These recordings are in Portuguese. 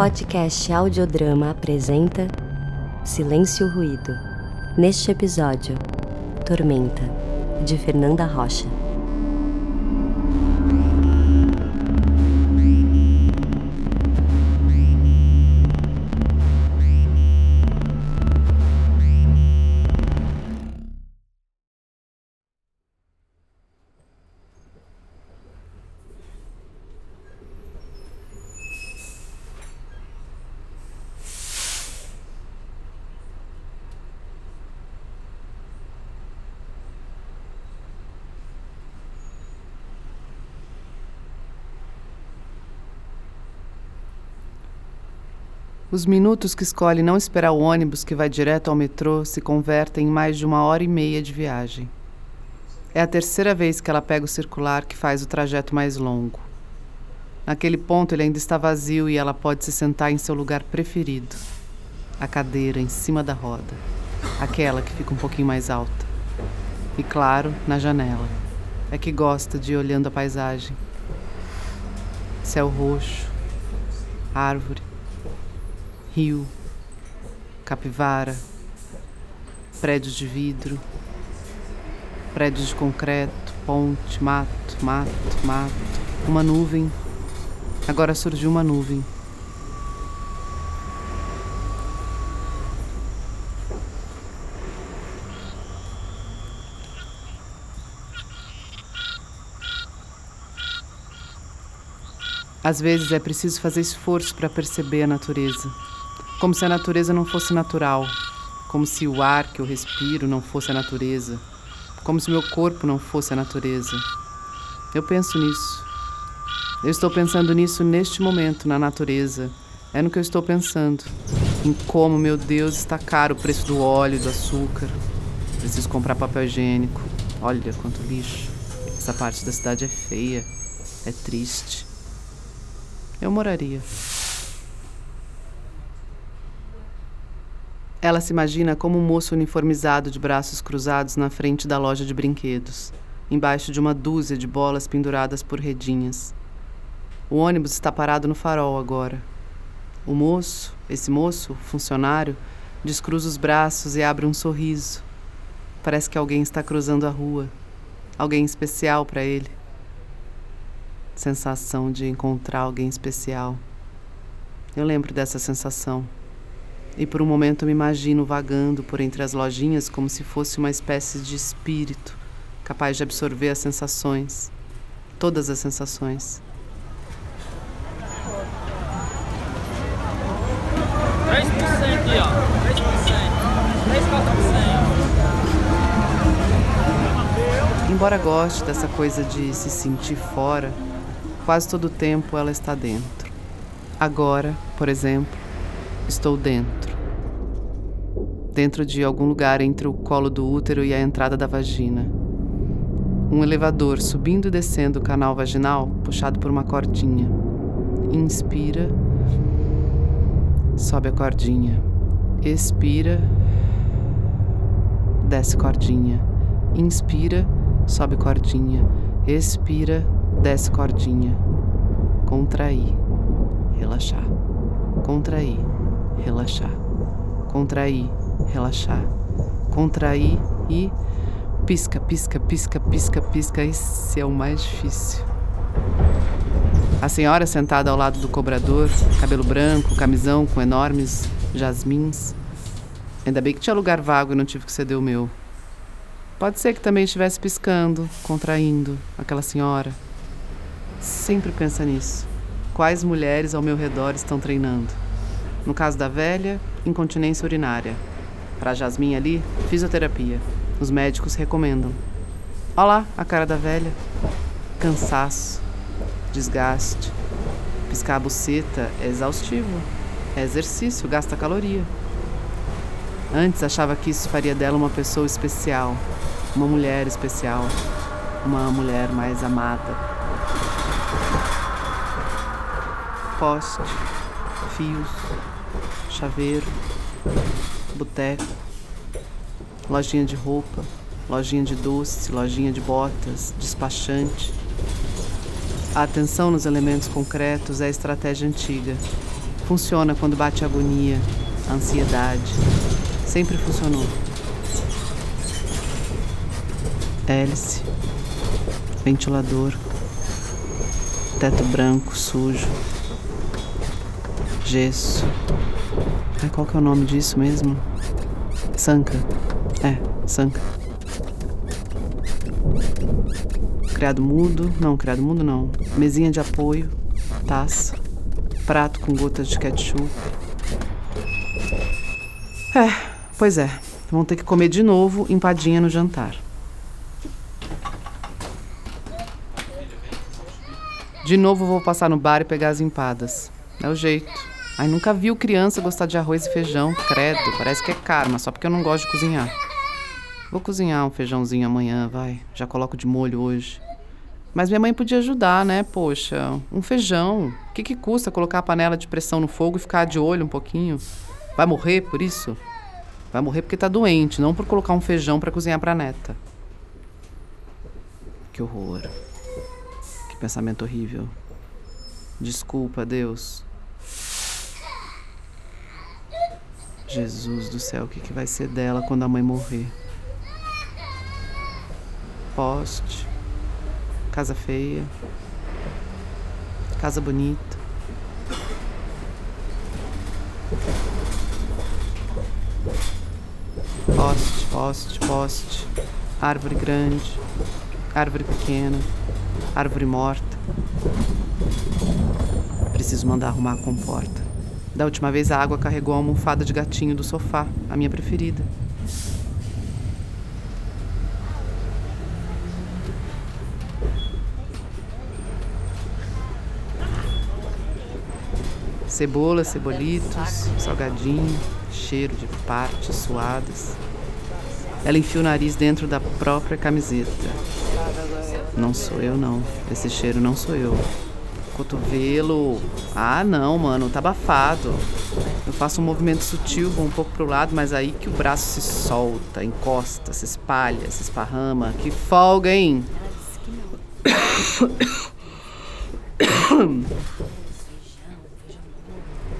podcast Audiodrama apresenta Silêncio Ruído. Neste episódio, Tormenta, de Fernanda Rocha. Os minutos que escolhe não esperar o ônibus que vai direto ao metrô se convertem em mais de uma hora e meia de viagem. É a terceira vez que ela pega o circular que faz o trajeto mais longo. Naquele ponto ele ainda está vazio e ela pode se sentar em seu lugar preferido a cadeira em cima da roda, aquela que fica um pouquinho mais alta. E claro, na janela. É que gosta de ir olhando a paisagem. Céu roxo, árvore, rio, capivara, prédios de vidro, prédios de concreto, ponte, mato, mato, mato, uma nuvem. Agora surgiu uma nuvem. Às vezes é preciso fazer esforço para perceber a natureza. Como se a natureza não fosse natural. Como se o ar que eu respiro não fosse a natureza. Como se meu corpo não fosse a natureza. Eu penso nisso. Eu estou pensando nisso neste momento, na natureza. É no que eu estou pensando. Em como, meu Deus, está caro o preço do óleo, do açúcar. Preciso comprar papel higiênico. Olha quanto lixo. Essa parte da cidade é feia. É triste. Eu moraria. Ela se imagina como um moço uniformizado de braços cruzados na frente da loja de brinquedos, embaixo de uma dúzia de bolas penduradas por redinhas. O ônibus está parado no farol agora. O moço, esse moço, funcionário, descruza os braços e abre um sorriso. Parece que alguém está cruzando a rua. Alguém especial para ele. Sensação de encontrar alguém especial. Eu lembro dessa sensação. E por um momento me imagino vagando por entre as lojinhas como se fosse uma espécie de espírito capaz de absorver as sensações, todas as sensações. Embora goste dessa coisa de se sentir fora, quase todo o tempo ela está dentro. Agora, por exemplo, estou dentro dentro de algum lugar entre o colo do útero e a entrada da vagina. Um elevador subindo e descendo o canal vaginal, puxado por uma cordinha. Inspira, sobe a cordinha. Expira, desce cordinha. Inspira, sobe cordinha. Expira, desce cordinha. Contrair, relaxar. Contrair, relaxar. Contrair, relaxar, contrair e pisca, pisca, pisca, pisca, pisca. Esse é o mais difícil. A senhora sentada ao lado do cobrador, cabelo branco, camisão com enormes jasmins. Ainda bem que tinha lugar vago e não tive que ceder o meu. Pode ser que também estivesse piscando, contraindo, aquela senhora. Sempre pensa nisso. Quais mulheres ao meu redor estão treinando? No caso da velha, incontinência urinária. Para Jasmine ali, fisioterapia. Os médicos recomendam. Olha lá a cara da velha. Cansaço, desgaste. Piscar a buceta é exaustivo. É exercício, gasta caloria. Antes achava que isso faria dela uma pessoa especial, uma mulher especial, uma mulher mais amada. Poste, fios, chaveiro, boteco, lojinha de roupa, lojinha de doce, lojinha de botas, despachante. A atenção nos elementos concretos é a estratégia antiga. Funciona quando bate a agonia, a ansiedade. Sempre funcionou. Hélice, ventilador, teto branco, sujo, gesso. Ai, qual que é o nome disso mesmo? Sanca. É, sanca. Criado mudo, não, criado mudo não. Mesinha de apoio, taça, prato com gotas de ketchup. É, pois é. Vão ter que comer de novo empadinha no jantar. De novo vou passar no bar e pegar as empadas. É o jeito. Ai, nunca viu criança gostar de arroz e feijão, credo. Parece que é karma, só porque eu não gosto de cozinhar. Vou cozinhar um feijãozinho amanhã, vai. Já coloco de molho hoje. Mas minha mãe podia ajudar, né? Poxa, um feijão. O que, que custa colocar a panela de pressão no fogo e ficar de olho um pouquinho? Vai morrer por isso? Vai morrer porque tá doente, não por colocar um feijão para cozinhar pra neta. Que horror. Que pensamento horrível. Desculpa, Deus. Jesus do céu, o que, que vai ser dela quando a mãe morrer? Poste, casa feia, casa bonita. Poste, poste, poste, árvore grande, árvore pequena, árvore morta. Preciso mandar arrumar a comporta. Da última vez a água carregou a almofada de gatinho do sofá, a minha preferida. Cebola, cebolitos, salgadinho, cheiro de partes suadas. Ela enfia o nariz dentro da própria camiseta. Não sou eu, não. Esse cheiro não sou eu. Cotovelo. Ah, não, mano, tá abafado. Eu faço um movimento sutil, vou um pouco pro lado, mas aí que o braço se solta, encosta, se espalha, se esparrama. Que folga, hein?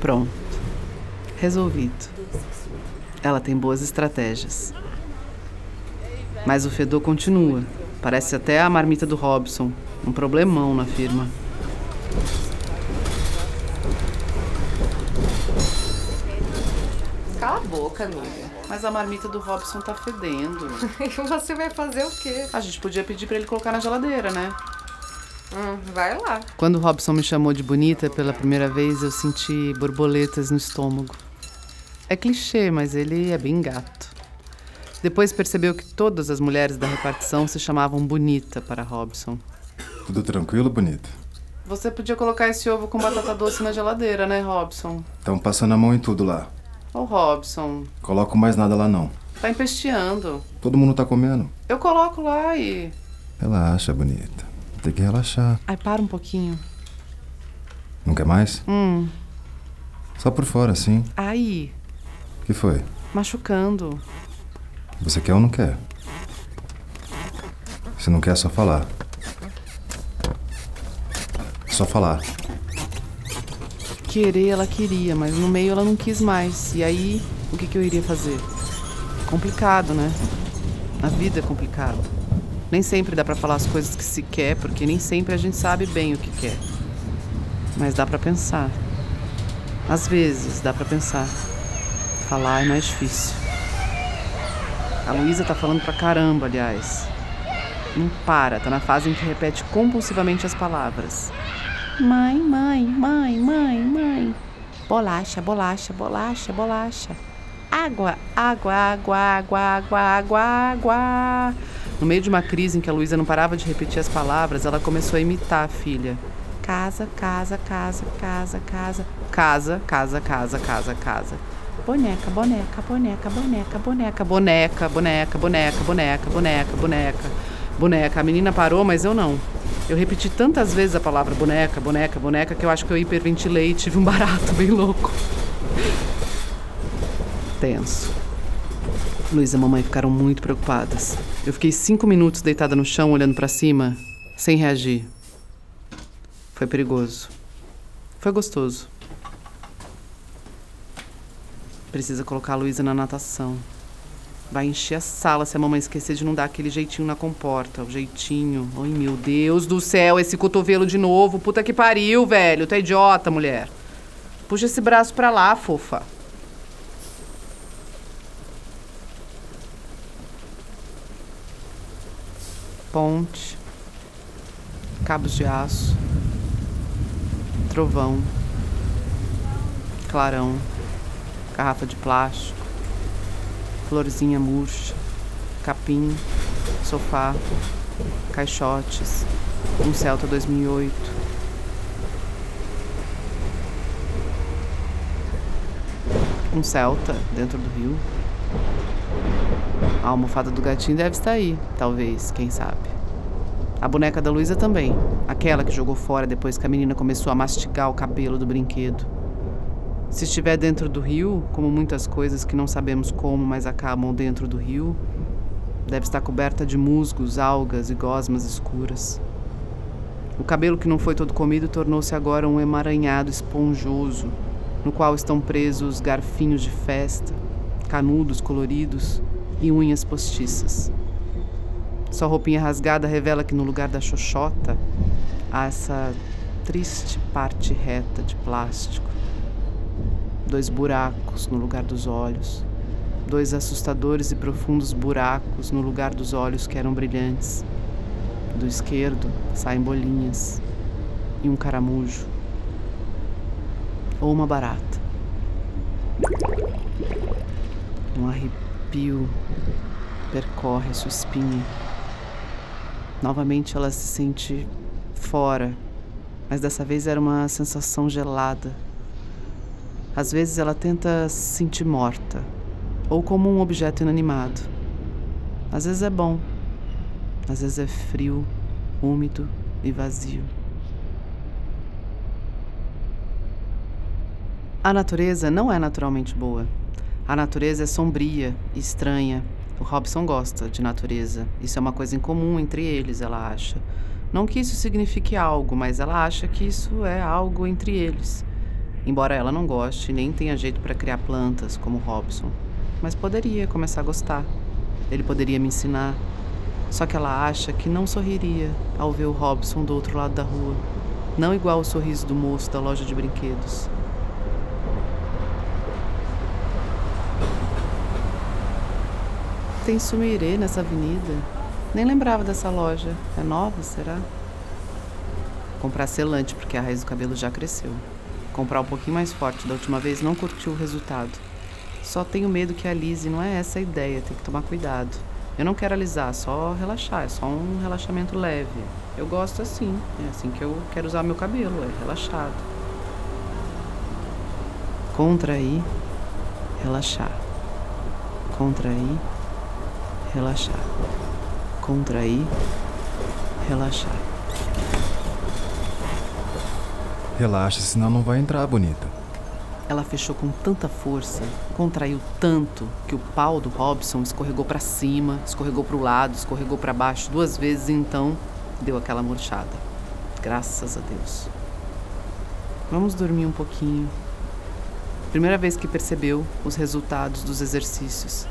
Pronto. Resolvido. Ela tem boas estratégias. Mas o fedor continua. Parece até a marmita do Robson. Um problemão na firma. Cala a boca, amiga. Mas a marmita do Robson tá fedendo. E você vai fazer o quê? A gente podia pedir para ele colocar na geladeira, né? Hum, vai lá. Quando o Robson me chamou de bonita pela primeira vez, eu senti borboletas no estômago. É clichê, mas ele é bem gato. Depois percebeu que todas as mulheres da repartição se chamavam Bonita para Robson. Tudo tranquilo, bonita? Você podia colocar esse ovo com batata doce na geladeira, né, Robson? Estão passando a mão em tudo lá. Ô, Robson, Coloco mais nada lá não. tá empesteando. Todo mundo tá comendo. Eu coloco lá e. Relaxa, bonita. Tem que relaxar. Ai, para um pouquinho. Não quer mais? Hum. Só por fora. Aí, O que foi? machucando. Você quer ou não quer? Se não quer, é só falar. Só falar. Querer ela queria, mas no meio ela não quis mais. E aí, o que, que eu iria fazer? Complicado, né? A vida é complicada. Nem sempre dá pra falar as coisas que se quer, porque nem sempre a gente sabe bem o que quer. Mas dá pra pensar. Às vezes dá pra pensar. Falar é mais difícil. A Luísa tá falando pra caramba, aliás. Não para, tá na fase em que repete compulsivamente as palavras. Mãe, mãe, mãe, mãe, mãe. Bolacha, bolacha, bolacha, bolacha. Água, água, água, água, água, água, água. No meio de uma crise em que a Luísa não parava de repetir as palavras, ela começou a imitar a filha. Casa, casa, casa, casa, casa. Casa, casa, casa, casa, casa. Boneca, boneca, boneca, boneca, boneca, boneca, boneca, boneca, boneca, boneca, boneca. Boneca. A menina parou, mas eu não. Eu repeti tantas vezes a palavra boneca, boneca, boneca, que eu acho que eu hiperventilei e tive um barato bem louco. Tenso. Luísa e a mamãe ficaram muito preocupadas. Eu fiquei cinco minutos deitada no chão, olhando pra cima, sem reagir. Foi perigoso. Foi gostoso. Precisa colocar a Luísa na natação. Vai encher a sala se a mamãe esquecer de não dar aquele jeitinho na comporta. O jeitinho. Ai, meu Deus do céu, esse cotovelo de novo. Puta que pariu, velho. É idiota, mulher. Puxa esse braço pra lá, fofa. Ponte. Cabos de aço. Trovão. Clarão. Garrafa de plástico florzinha murcha, capim, sofá, caixotes, um Celta 2008. Um Celta dentro do rio. A almofada do gatinho deve estar aí, talvez, quem sabe. A boneca da Luísa também, aquela que jogou fora depois que a menina começou a mastigar o cabelo do brinquedo. Se estiver dentro do rio, como muitas coisas que não sabemos como, mas acabam dentro do rio, deve estar coberta de musgos, algas e gosmas escuras. O cabelo que não foi todo comido tornou-se agora um emaranhado esponjoso, no qual estão presos garfinhos de festa, canudos coloridos e unhas postiças. Sua roupinha rasgada revela que no lugar da xoxota há essa triste parte reta de plástico dois buracos no lugar dos olhos, dois assustadores e profundos buracos no lugar dos olhos que eram brilhantes. Do esquerdo saem bolinhas e um caramujo ou uma barata. Um arrepio percorre sua espinha. Novamente ela se sente fora, mas dessa vez era uma sensação gelada às vezes ela tenta se sentir morta ou como um objeto inanimado. Às vezes é bom, às vezes é frio, úmido e vazio. A natureza não é naturalmente boa. A natureza é sombria estranha. O Robson gosta de natureza. Isso é uma coisa em comum entre eles, ela acha. Não que isso signifique algo, mas ela acha que isso é algo entre eles. Embora ela não goste nem tenha jeito para criar plantas como Robson, mas poderia começar a gostar. Ele poderia me ensinar. Só que ela acha que não sorriria ao ver o Robson do outro lado da rua, não igual o sorriso do moço da loja de brinquedos. Tem sumirê nessa avenida. Nem lembrava dessa loja. É nova, será? Comprar selante, porque a raiz do cabelo já cresceu comprar um pouquinho mais forte da última vez, não curtiu o resultado. Só tenho medo que alise, não é essa a ideia, tem que tomar cuidado. Eu não quero alisar, só relaxar, é só um relaxamento leve. Eu gosto assim, é assim que eu quero usar meu cabelo, é relaxado. Contrair, relaxar. Contrair, relaxar. Contrair, relaxar. Relaxa, senão não vai entrar, bonita. Ela fechou com tanta força, contraiu tanto, que o pau do Robson escorregou para cima, escorregou para o lado, escorregou para baixo duas vezes e então deu aquela murchada. Graças a Deus. Vamos dormir um pouquinho. Primeira vez que percebeu os resultados dos exercícios.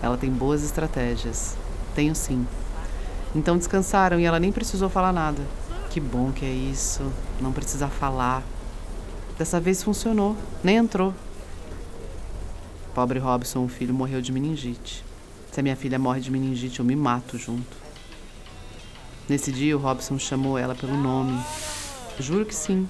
Ela tem boas estratégias. Tenho sim. Então descansaram e ela nem precisou falar nada. Que bom que é isso, não precisar falar. Dessa vez funcionou, nem entrou. Pobre Robson, o filho morreu de meningite. Se a minha filha morre de meningite, eu me mato junto. Nesse dia, o Robson chamou ela pelo nome. Juro que sim.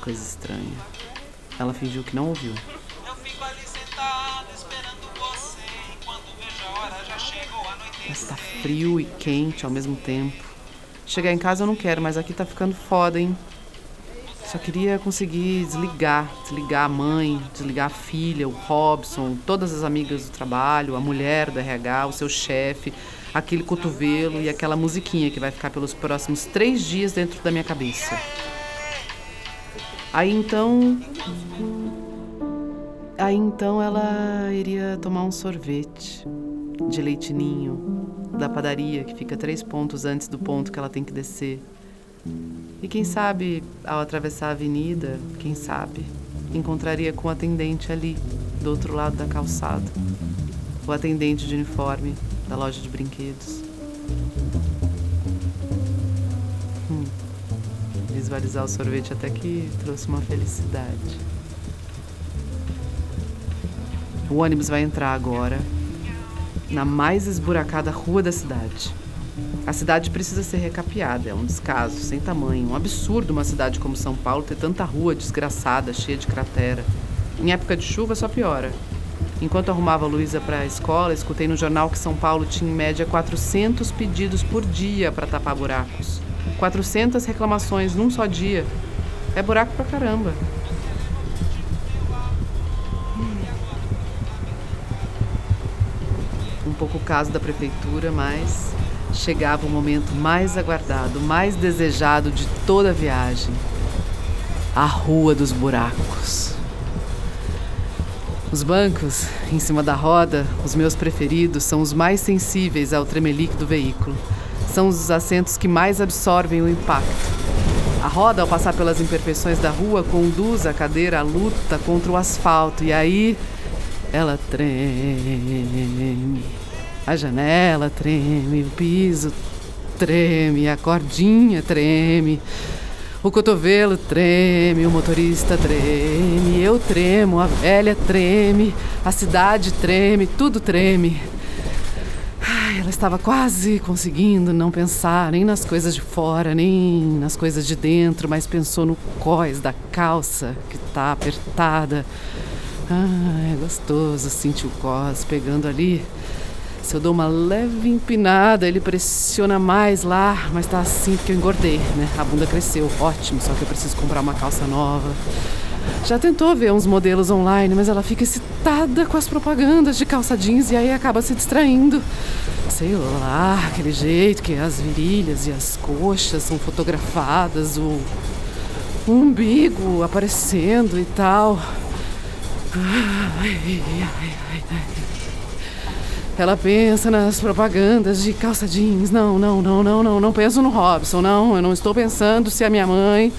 Coisa estranha. Ela fingiu que não ouviu. Mas tá frio e quente ao mesmo tempo. Chegar em casa eu não quero, mas aqui tá ficando foda, hein? Só queria conseguir desligar, desligar a mãe, desligar a filha, o Robson, todas as amigas do trabalho, a mulher do RH, o seu chefe, aquele cotovelo e aquela musiquinha que vai ficar pelos próximos três dias dentro da minha cabeça. Aí então. Aí então ela iria tomar um sorvete de leitinho da padaria, que fica três pontos antes do ponto que ela tem que descer. E quem sabe, ao atravessar a avenida, quem sabe, encontraria com o atendente ali, do outro lado da calçada. O atendente de uniforme da loja de brinquedos. Hum. Visualizar o sorvete até que trouxe uma felicidade. O ônibus vai entrar agora na mais esburacada rua da cidade. A cidade precisa ser recapeada, é um descaso, sem tamanho. Um absurdo uma cidade como São Paulo ter tanta rua desgraçada, cheia de cratera. Em época de chuva só piora. Enquanto arrumava a Luísa para a escola, escutei no jornal que São Paulo tinha em média 400 pedidos por dia para tapar buracos. 400 reclamações num só dia. É buraco pra caramba. Pouco o caso da prefeitura, mas chegava o momento mais aguardado, mais desejado de toda a viagem a Rua dos Buracos. Os bancos, em cima da roda, os meus preferidos, são os mais sensíveis ao tremelique do veículo. São os assentos que mais absorvem o impacto. A roda, ao passar pelas imperfeições da rua, conduz a cadeira à luta contra o asfalto e aí ela treme. A janela treme, o piso treme, a cordinha treme. O cotovelo treme, o motorista treme, eu tremo, a velha treme, a cidade treme, tudo treme. Ela estava quase conseguindo não pensar nem nas coisas de fora, nem nas coisas de dentro, mas pensou no cós da calça que está apertada. Ah, é gostoso sentir o cós pegando ali se eu dou uma leve empinada, ele pressiona mais lá, mas tá assim porque eu engordei, né? A bunda cresceu, ótimo, só que eu preciso comprar uma calça nova. Já tentou ver uns modelos online, mas ela fica excitada com as propagandas de calça jeans e aí acaba se distraindo. Sei lá, aquele jeito que as virilhas e as coxas são fotografadas, o, umbigo aparecendo e tal. Ai, ai, ai, ai. Ela pensa nas propagandas de calça jeans. Não, não, não, não, não. Não penso no Robson, não. Eu não estou pensando se a minha mãe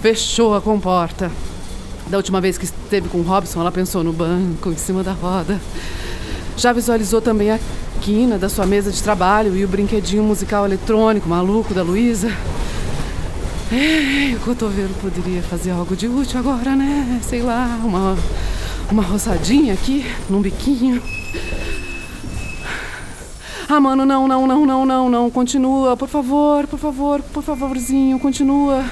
fechou a comporta. Da última vez que esteve com o Robson, ela pensou no banco, em cima da roda. Já visualizou também a quina da sua mesa de trabalho e o brinquedinho musical eletrônico maluco da Luísa. o cotovelo poderia fazer algo de útil agora, né? Sei lá, uma, uma roçadinha aqui, num biquinho. Ah, mano, não, não, não, não, não, não. Continua, por favor, por favor, por favorzinho, continua.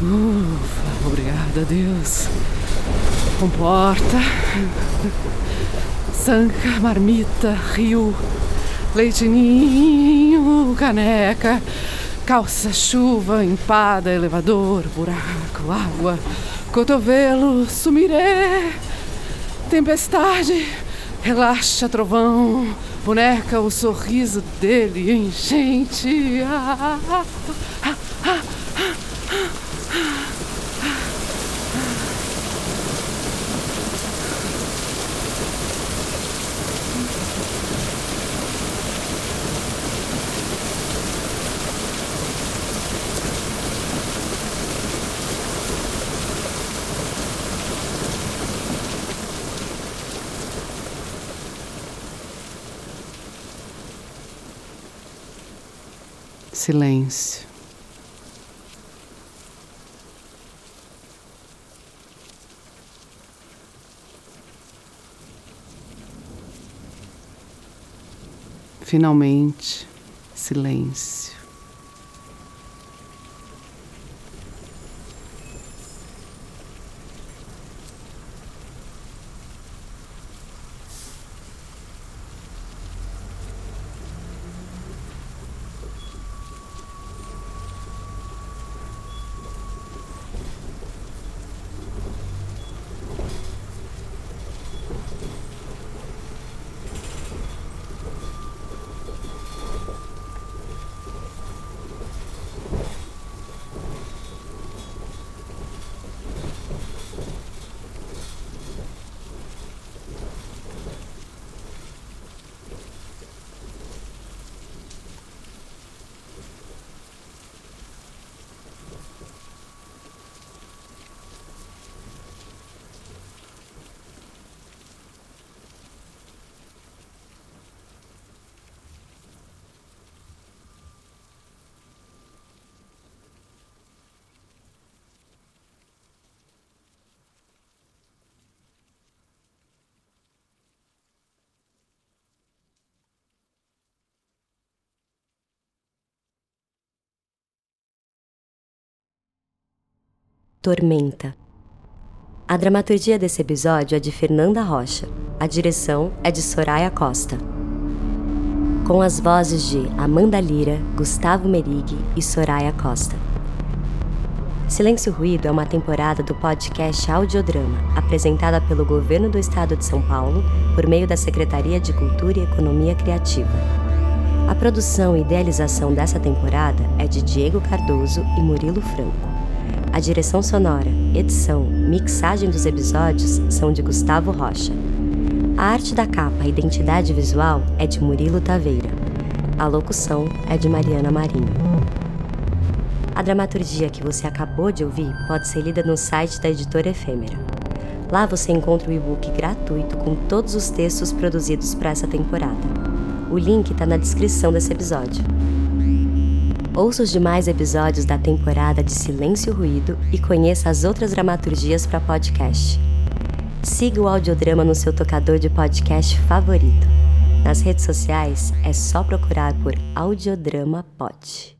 Ufa, obrigada, Deus. Comporta. Sanca, marmita, rio, leitinho, caneca, calça, chuva, empada, elevador, buraco, água, cotovelo, sumiré, tempestade Relaxa, trovão. Boneca, o sorriso dele, enchente. Ah, ah, ah, ah, ah, ah. Silêncio. Finalmente, silêncio. Tormenta. A dramaturgia desse episódio é de Fernanda Rocha. A direção é de Soraya Costa. Com as vozes de Amanda Lira, Gustavo Merig e Soraya Costa. Silêncio Ruído é uma temporada do podcast Audiodrama, apresentada pelo Governo do Estado de São Paulo por meio da Secretaria de Cultura e Economia Criativa. A produção e idealização dessa temporada é de Diego Cardoso e Murilo Franco. A direção sonora, edição, mixagem dos episódios são de Gustavo Rocha. A arte da capa e identidade visual é de Murilo Taveira. A locução é de Mariana Marinho. A dramaturgia que você acabou de ouvir pode ser lida no site da editora Efêmera. Lá você encontra o e-book gratuito com todos os textos produzidos para essa temporada. O link está na descrição desse episódio. Ouça os demais episódios da temporada de Silêncio e Ruído e conheça as outras dramaturgias para podcast. Siga o audiodrama no seu tocador de podcast favorito. Nas redes sociais é só procurar por Audiodrama Pod.